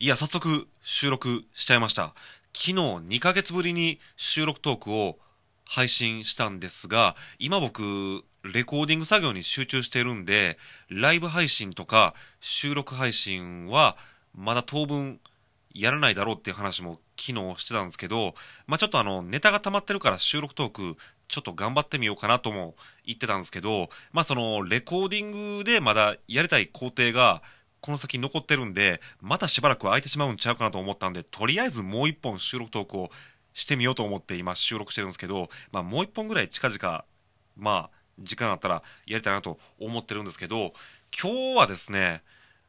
いや、早速収録しちゃいました。昨日2ヶ月ぶりに収録トークを配信したんですが、今僕、レコーディング作業に集中してるんで、ライブ配信とか収録配信はまだ当分やらないだろうっていう話も昨日してたんですけど、まあちょっとあの、ネタが溜まってるから収録トークちょっと頑張ってみようかなとも言ってたんですけど、まあそのレコーディングでまだやりたい工程がこの先残ってるんで、またしばらく空いてしまうんちゃうかなと思ったんで、とりあえずもう一本収録トークをしてみようと思って今収録してるんですけど、まあもう一本ぐらい近々、まあ時間あったらやりたいなと思ってるんですけど、今日はですね、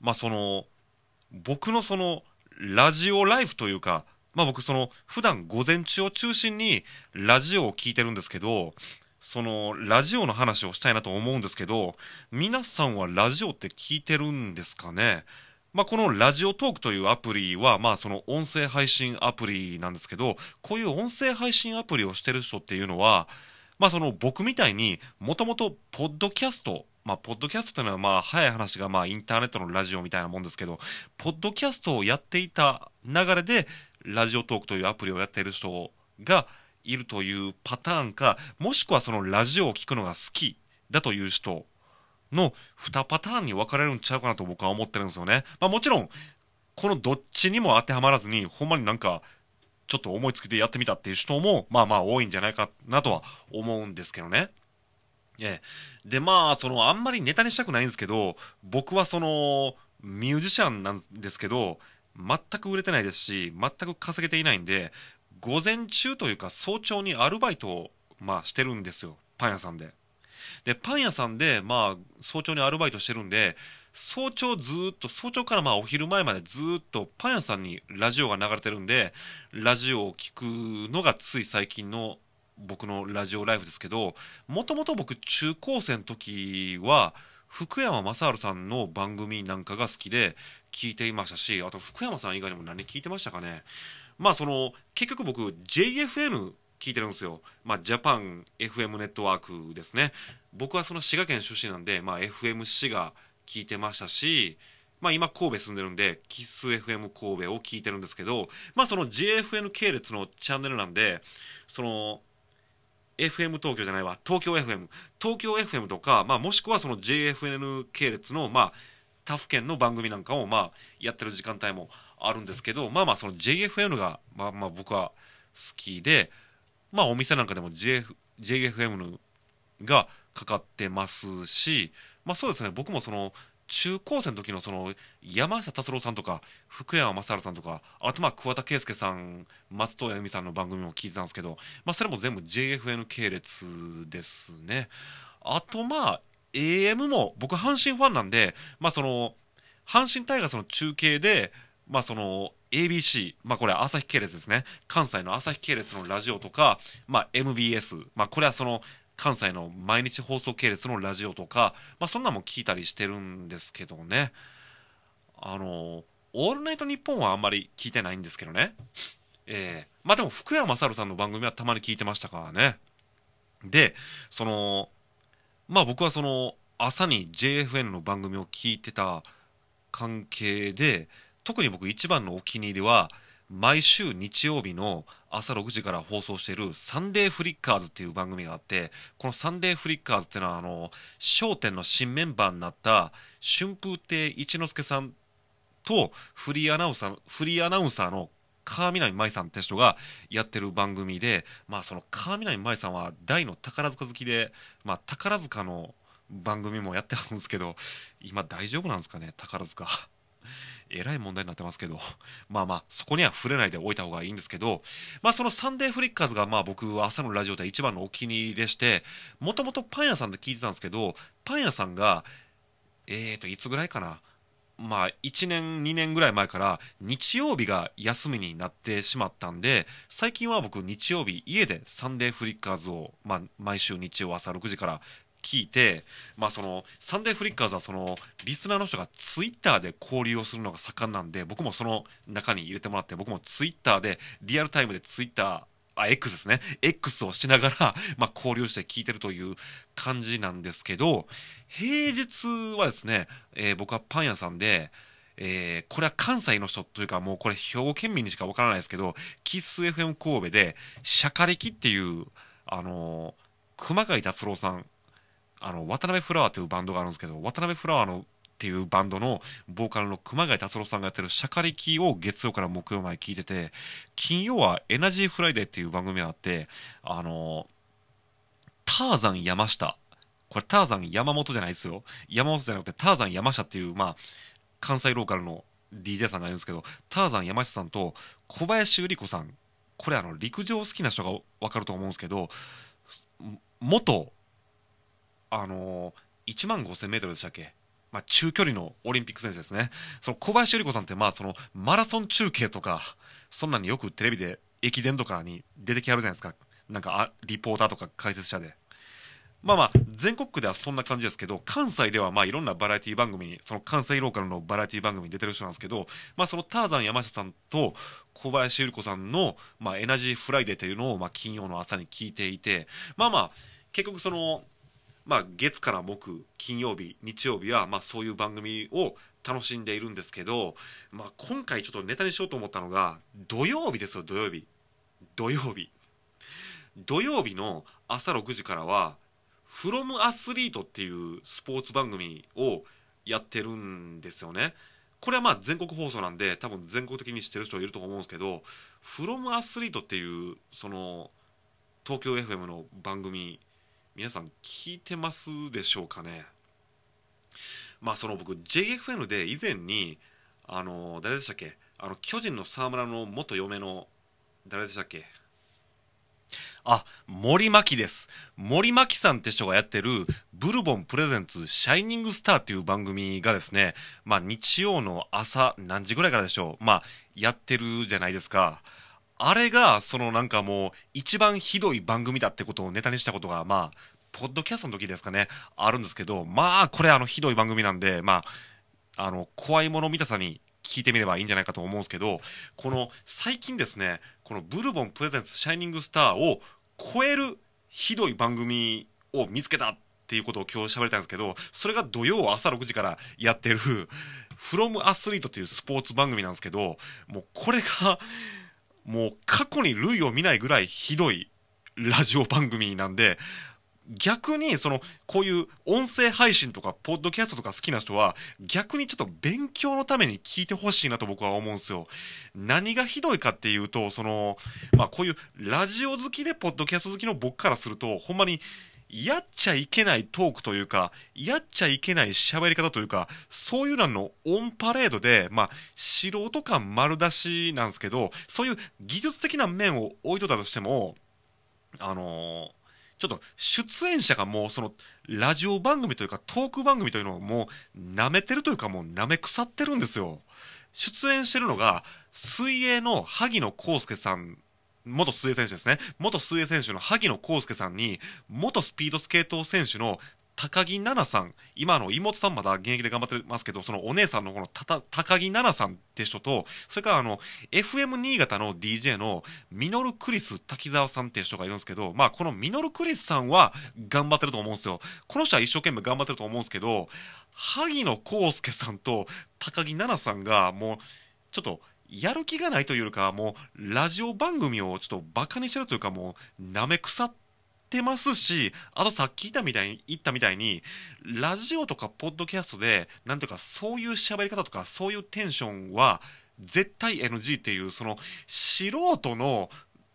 まあその、僕のその、ラジオライフというか、まあ僕その、普段午前中を中心にラジオを聞いてるんですけど、その、ラジオの話をしたいなと思うんですけど、皆さんはラジオって聞いてるんですかね？まあこのラジオトークというアプリは、まあその音声配信アプリなんですけど、こういう音声配信アプリをしてる人っていうのは、まあその僕みたいにもともとポッドキャストまあ、ポッドキャストというのは、まあ、早い話が、まあ、インターネットのラジオみたいなもんですけど、ポッドキャストをやっていた流れで、ラジオトークというアプリをやっている人がいるというパターンか、もしくはそのラジオを聞くのが好きだという人の2パターンに分かれるんちゃうかなと僕は思ってるんですよね。まあ、もちろん、このどっちにも当てはまらずに、ほんまになんか、ちょっと思いつきでやってみたっていう人も、まあまあ多いんじゃないかなとは思うんですけどね。ええ、でまあそのあんまりネタにしたくないんですけど僕はそのミュージシャンなんですけど全く売れてないですし全く稼げていないんで午前中というか早朝にアルバイトをまあしてるんですよ。パン屋さんで。でパン屋さんでまあ早朝にアルバイトしてるんで早朝ずっと早朝からまあお昼前までずっとパン屋さんにラジオが流れてるんでラジオを聴くのがつい最近の僕のラジオライフですけどもともと僕中高生の時は福山雅治さんの番組なんかが好きで聞いていましたしあと福山さん以外にも何聞いてましたかね。まあその結局僕 JFN 聞いてるんですよ。まあ、ジャパン FM ネットワークですね。僕はその滋賀県出身なんで、まあ、FM 滋賀聞いてましたし、まあ、今神戸住んでるんで、キス FM 神戸を聞いてるんですけど、まあ、その JFN 系列のチャンネルなんで、その、FM 東京じゃないわ、東京 FM。東京 FM とか、まあ、もしくはその JFN 系列の、まあ、他府県の番組なんかを、まあ、やってる時間帯もあるんですけど、まあまあ、その JFN が、まあまあ、僕は好きで、まあ、お店なんかでも JF JFM がかかってますし、まあそうですね、僕もその、中高生の時のその山下達郎さんとか福山雅治さんとかあとまあ桑田佳祐さん松任谷由実さんの番組も聞いてたんですけど、まあ、それも全部 JFN 系列ですね。あとまあ AM も僕阪神ファンなんでまあその阪神タイガースの中継でまあその ABC、まあこれ朝日系列ですね。関西の朝日系列のラジオとか、まあ MBS、まあこれはその関西の毎日放送系列のラジオとか、まあそんなも聞いたりしてるんですけどね。あの、オールナイトニッポンはあんまり聞いてないんですけどね。ええー、まあでも福山雅治さんの番組はたまに聞いてましたからね。で、その、まあ僕はその朝に JFN の番組を聞いてた関係で、特に僕一番のお気に入りは毎週日曜日の朝6時から放送しているサンデーフリッカーズっていう番組があってこのサンデーフリッカーズっていうのはあの『笑点』の新メンバーになった春風亭一之輔さんとフリーアナウンサーフリーアナウンサーの川南舞さんって人がやってる番組でまあその川南舞さんは大の宝塚好きでまあ宝塚の番組もやってはるんですけど今大丈夫なんですかね宝塚。えらい問題になってますけど、まあまあ、そこには触れないでおいた方がいいんですけど、まあそのサンデーフリッカーズがまあ僕朝のラジオで一番のお気に入りでして、もともとパン屋さんで聞いてたんですけど、パン屋さんが、えーと、いつぐらいかな。まあ、1年、2年ぐらい前から日曜日が休みになってしまったんで、最近は僕日曜日家でサンデーフリッカーズを、まあ、毎週日曜朝6時から聞いて、まあ、そのサンデーフリッカーズはそのリスナーの人がツイッターで交流をするのが盛んなんで僕もその中に入れてもらって僕もツイッターでリアルタイムでツイッターあ X ですね。X をしながら、まあ、交流して聞いてるという感じなんですけど平日はですね、えー、僕はパン屋さんでえーこれは関西の人というかもうこれ兵庫県民にしかわからないですけどキス FM 神戸でシャカリキっていうあのー熊谷達郎さんあの渡辺フラワーというバンドがあるんですけど渡辺フラワーのっていうバンドのボーカルの熊谷達郎さんがやってるシャカリキを月曜から木曜まで聞いてて金曜はエナジーフライデーっていう番組があってあのターザン山下。これターザン山本じゃないですよ。山本じゃなくてターザン山下っていうまあ関西ローカルの DJ さんがいるんですけどターザン山下さんと小林百合子さん。これあの陸上好きな人が分かると思うんですけど元あの1万5000メートルでしたっけ？まあ、中距離のオリンピック選手ですね。その小林百合子さんって、まあ、そのマラソン中継とか、そんなによくテレビで駅伝とかに出てきはるじゃないですか。なんか、リポーターとか解説者で。まあまあ、全国区ではそんな感じですけど、関西ではまあいろんなバラエティ番組に、その関西ローカルのバラエティ番組に出てる人なんですけど、まあそのターザン山下さんと小林百合子さんの、まあエナジーフライデーというのを、まあ金曜の朝に聞いていて、まあまあ、結局その、まあ、月から木金曜日日曜日は、まあ、そういう番組を楽しんでいるんですけど、まあ、今回ちょっとネタにしようと思ったのが土曜日ですよ土曜日。土曜日。土曜日の朝6時からは「フロムアスリートっていうスポーツ番組をやってるんですよね。これはまあ全国放送なんで多分全国的に知ってる人いると思うんですけど「フロムアスリートっていうその東京 FM の番組皆さん聞いてますでしょうかね？まあその僕 JFN で以前にあの誰でしたっけ？あの巨人の沢村の元嫁の誰でしたっけ？あ森牧です。森牧さんって人がやってるブルボンプレゼンツシャイニングスターっていう番組がですねまあ日曜の朝何時ぐらいからでしょう。まあやってるじゃないですか。あれがそのなんかもう一番ひどい番組だってことをネタにしたことがまあポッドキャストの時ですかねあるんですけどまあこれあのひどい番組なんでまああの怖いもの見たさに聞いてみればいいんじゃないかと思うんですけどこの最近ですねこのブルボンプレゼンツシャイニングスターを超えるひどい番組を見つけたっていうことを今日喋りたいんですけどそれが土曜朝6時からやってる「フロムアスリートっていうスポーツ番組なんですけどもうこれがもう過去に類を見ないぐらいひどいラジオ番組なんで逆にそのこういう音声配信とかポッドキャストとか好きな人は逆にちょっと勉強のために聞いてほしいなと僕は思うんですよ。何がひどいかっていうとそのまあこういうラジオ好きでポッドキャスト好きの僕からするとほんまにやっちゃいけないトークというか、やっちゃいけない喋り方というか、そういうののオンパレードで、まあ、素人感丸出しなんですけど、そういう技術的な面を置いとったとしても、あのーちょっと出演者がもうそのラジオ番組というかトーク番組というのをもう舐めてるというかもう舐め腐ってるんですよ。出演してるのが水泳の萩野公介さん元水泳選手ですね。元水泳選手の萩野公介さんに元スピードスケート選手の高木菜那さん今の妹さんまだ現役で頑張ってますけどそのお姉さんのこの高木菜那さんって人とそれからあの FM 新潟の DJ のミノルクリス滝沢さんって人がいるんですけどまあこのミノルクリスさんは頑張ってると思うんですよ。この人は一生懸命頑張ってると思うんですけど萩野公介さんと高木菜那さんがもうちょっとやる気がないというかもうラジオ番組をちょっとバカにしてるというかもうなめ腐ってますしあとさっき言ったみたいに言ったみたいにラジオとかポッドキャストでなんとかそういう喋り方とかそういうテンションは絶対 NG っていうその素人の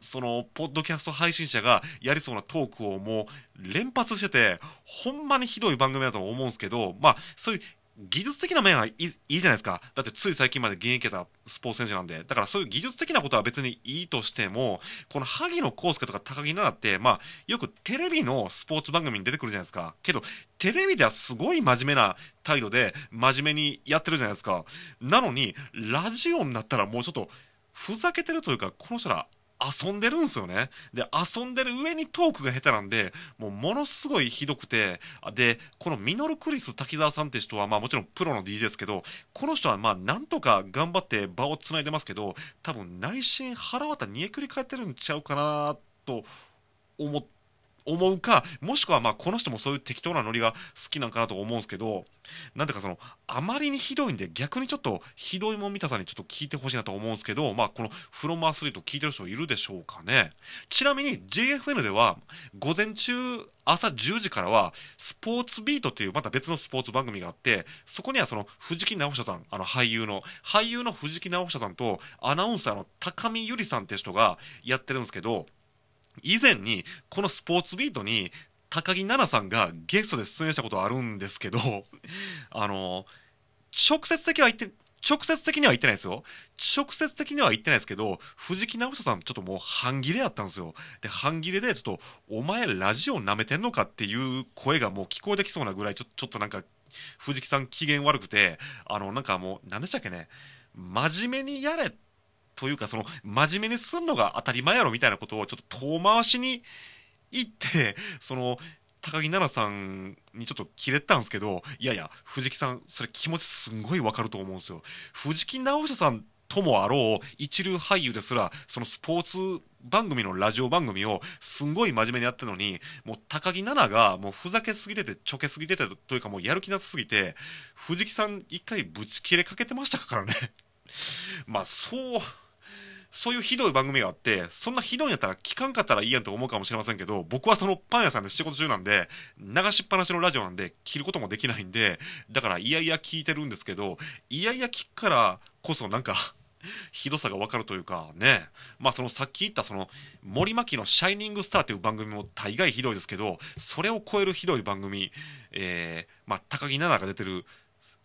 そのポッドキャスト配信者がやりそうなトークをもう連発しててほんまにひどい番組だと思うんですけどまあそういう技術的な面はいいいいじゃないですか。だってつい最近まで現役だったスポーツ選手なんで。だからそういう技術的なことは別にいいとしても、この萩野公介とか高木菜那って、まあ、よくテレビのスポーツ番組に出てくるじゃないですか。けど、テレビではすごい真面目な態度で真面目にやってるじゃないですか。なのに、ラジオになったらもうちょっと、ふざけてるというか、この人ら遊んでるんすよね。で、遊んでる上にトークが下手なんで、もうものすごいひどくて、で、このミノルクリス滝沢さんって人は、まあもちろんプロの DJ ですけど、この人はまあなんとか頑張って場を繋いでますけど、多分内心腹渡煮えくり返ってるんちゃうかなと思っ思うかもしくはまあこの人もそういう適当なノリが好きなんかなと思うんですけどなんていうかそのあまりにひどいんで逆にちょっとひどいもん見たさんにちょっと聞いてほしいなと思うんですけどまあこのフロムアスリート聞いてる人いるでしょうかね。ちなみに JFN では午前中朝10時からはスポーツビートっていうまた別のスポーツ番組があってそこにはその藤木直久さんあの俳優の俳優の藤木直久さんとアナウンサーの高見ゆりさんって人がやってるんですけど以前にこのスポーツビートに高木菜那さんがゲストで出演したことあるんですけど あの直接的は言って直接的には言ってないですよ。直接的には言ってないですけど、藤木直人さんちょっともう半切れやったんですよ。で、半切れでちょっと、お前ラジオ舐めてんのかっていう声がもう聞こえてきそうなぐらい、ちょちょっとなんか、藤木さん機嫌悪くて、あの、なんかもう、何でしたっけね、真面目にやれというか、その、真面目にすんのが当たり前やろみたいなことをちょっと遠回しに言って、その、高木菜那さんにちょっとキレたんですけど、いやいや、藤木さん、それ気持ちすんごいわかると思うんですよ。藤木直人さんともあろう一流俳優ですら、そのスポーツ番組のラジオ番組をすんごい真面目にやってるのに、もう高木菜那がもうふざけすぎてて、ちょけすぎててというかもうやる気なさすぎて、藤木さん一回ブチ切れかけてましたからね。まあそう、そういうひどい番組があって、そんなひどいんやったら聞かんかったらいいやんと思うかもしれませんけど、僕はそのパン屋さんで仕事中なんで、流しっぱなしのラジオなんで、切ることもできないんで、だからいやいや聞いてるんですけど、いやいや聞くからこそなんか ひどさがわかるというかね、まあそのさっき言ったその森牧のシャイニングスターという番組も大概ひどいですけど、それを超えるひどい番組、えー、まあ高木菜那が出てる、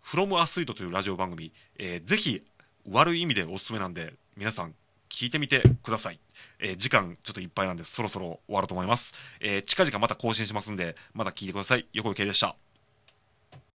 フロムアスイートというラジオ番組、えー、ぜひ悪い意味でおすすめなんで、皆さん聞いてみてください。えー、時間ちょっといっぱいなんでそろそろ終わろうと思います。えー、近々また更新しますんで、また聞いてください。横池でした。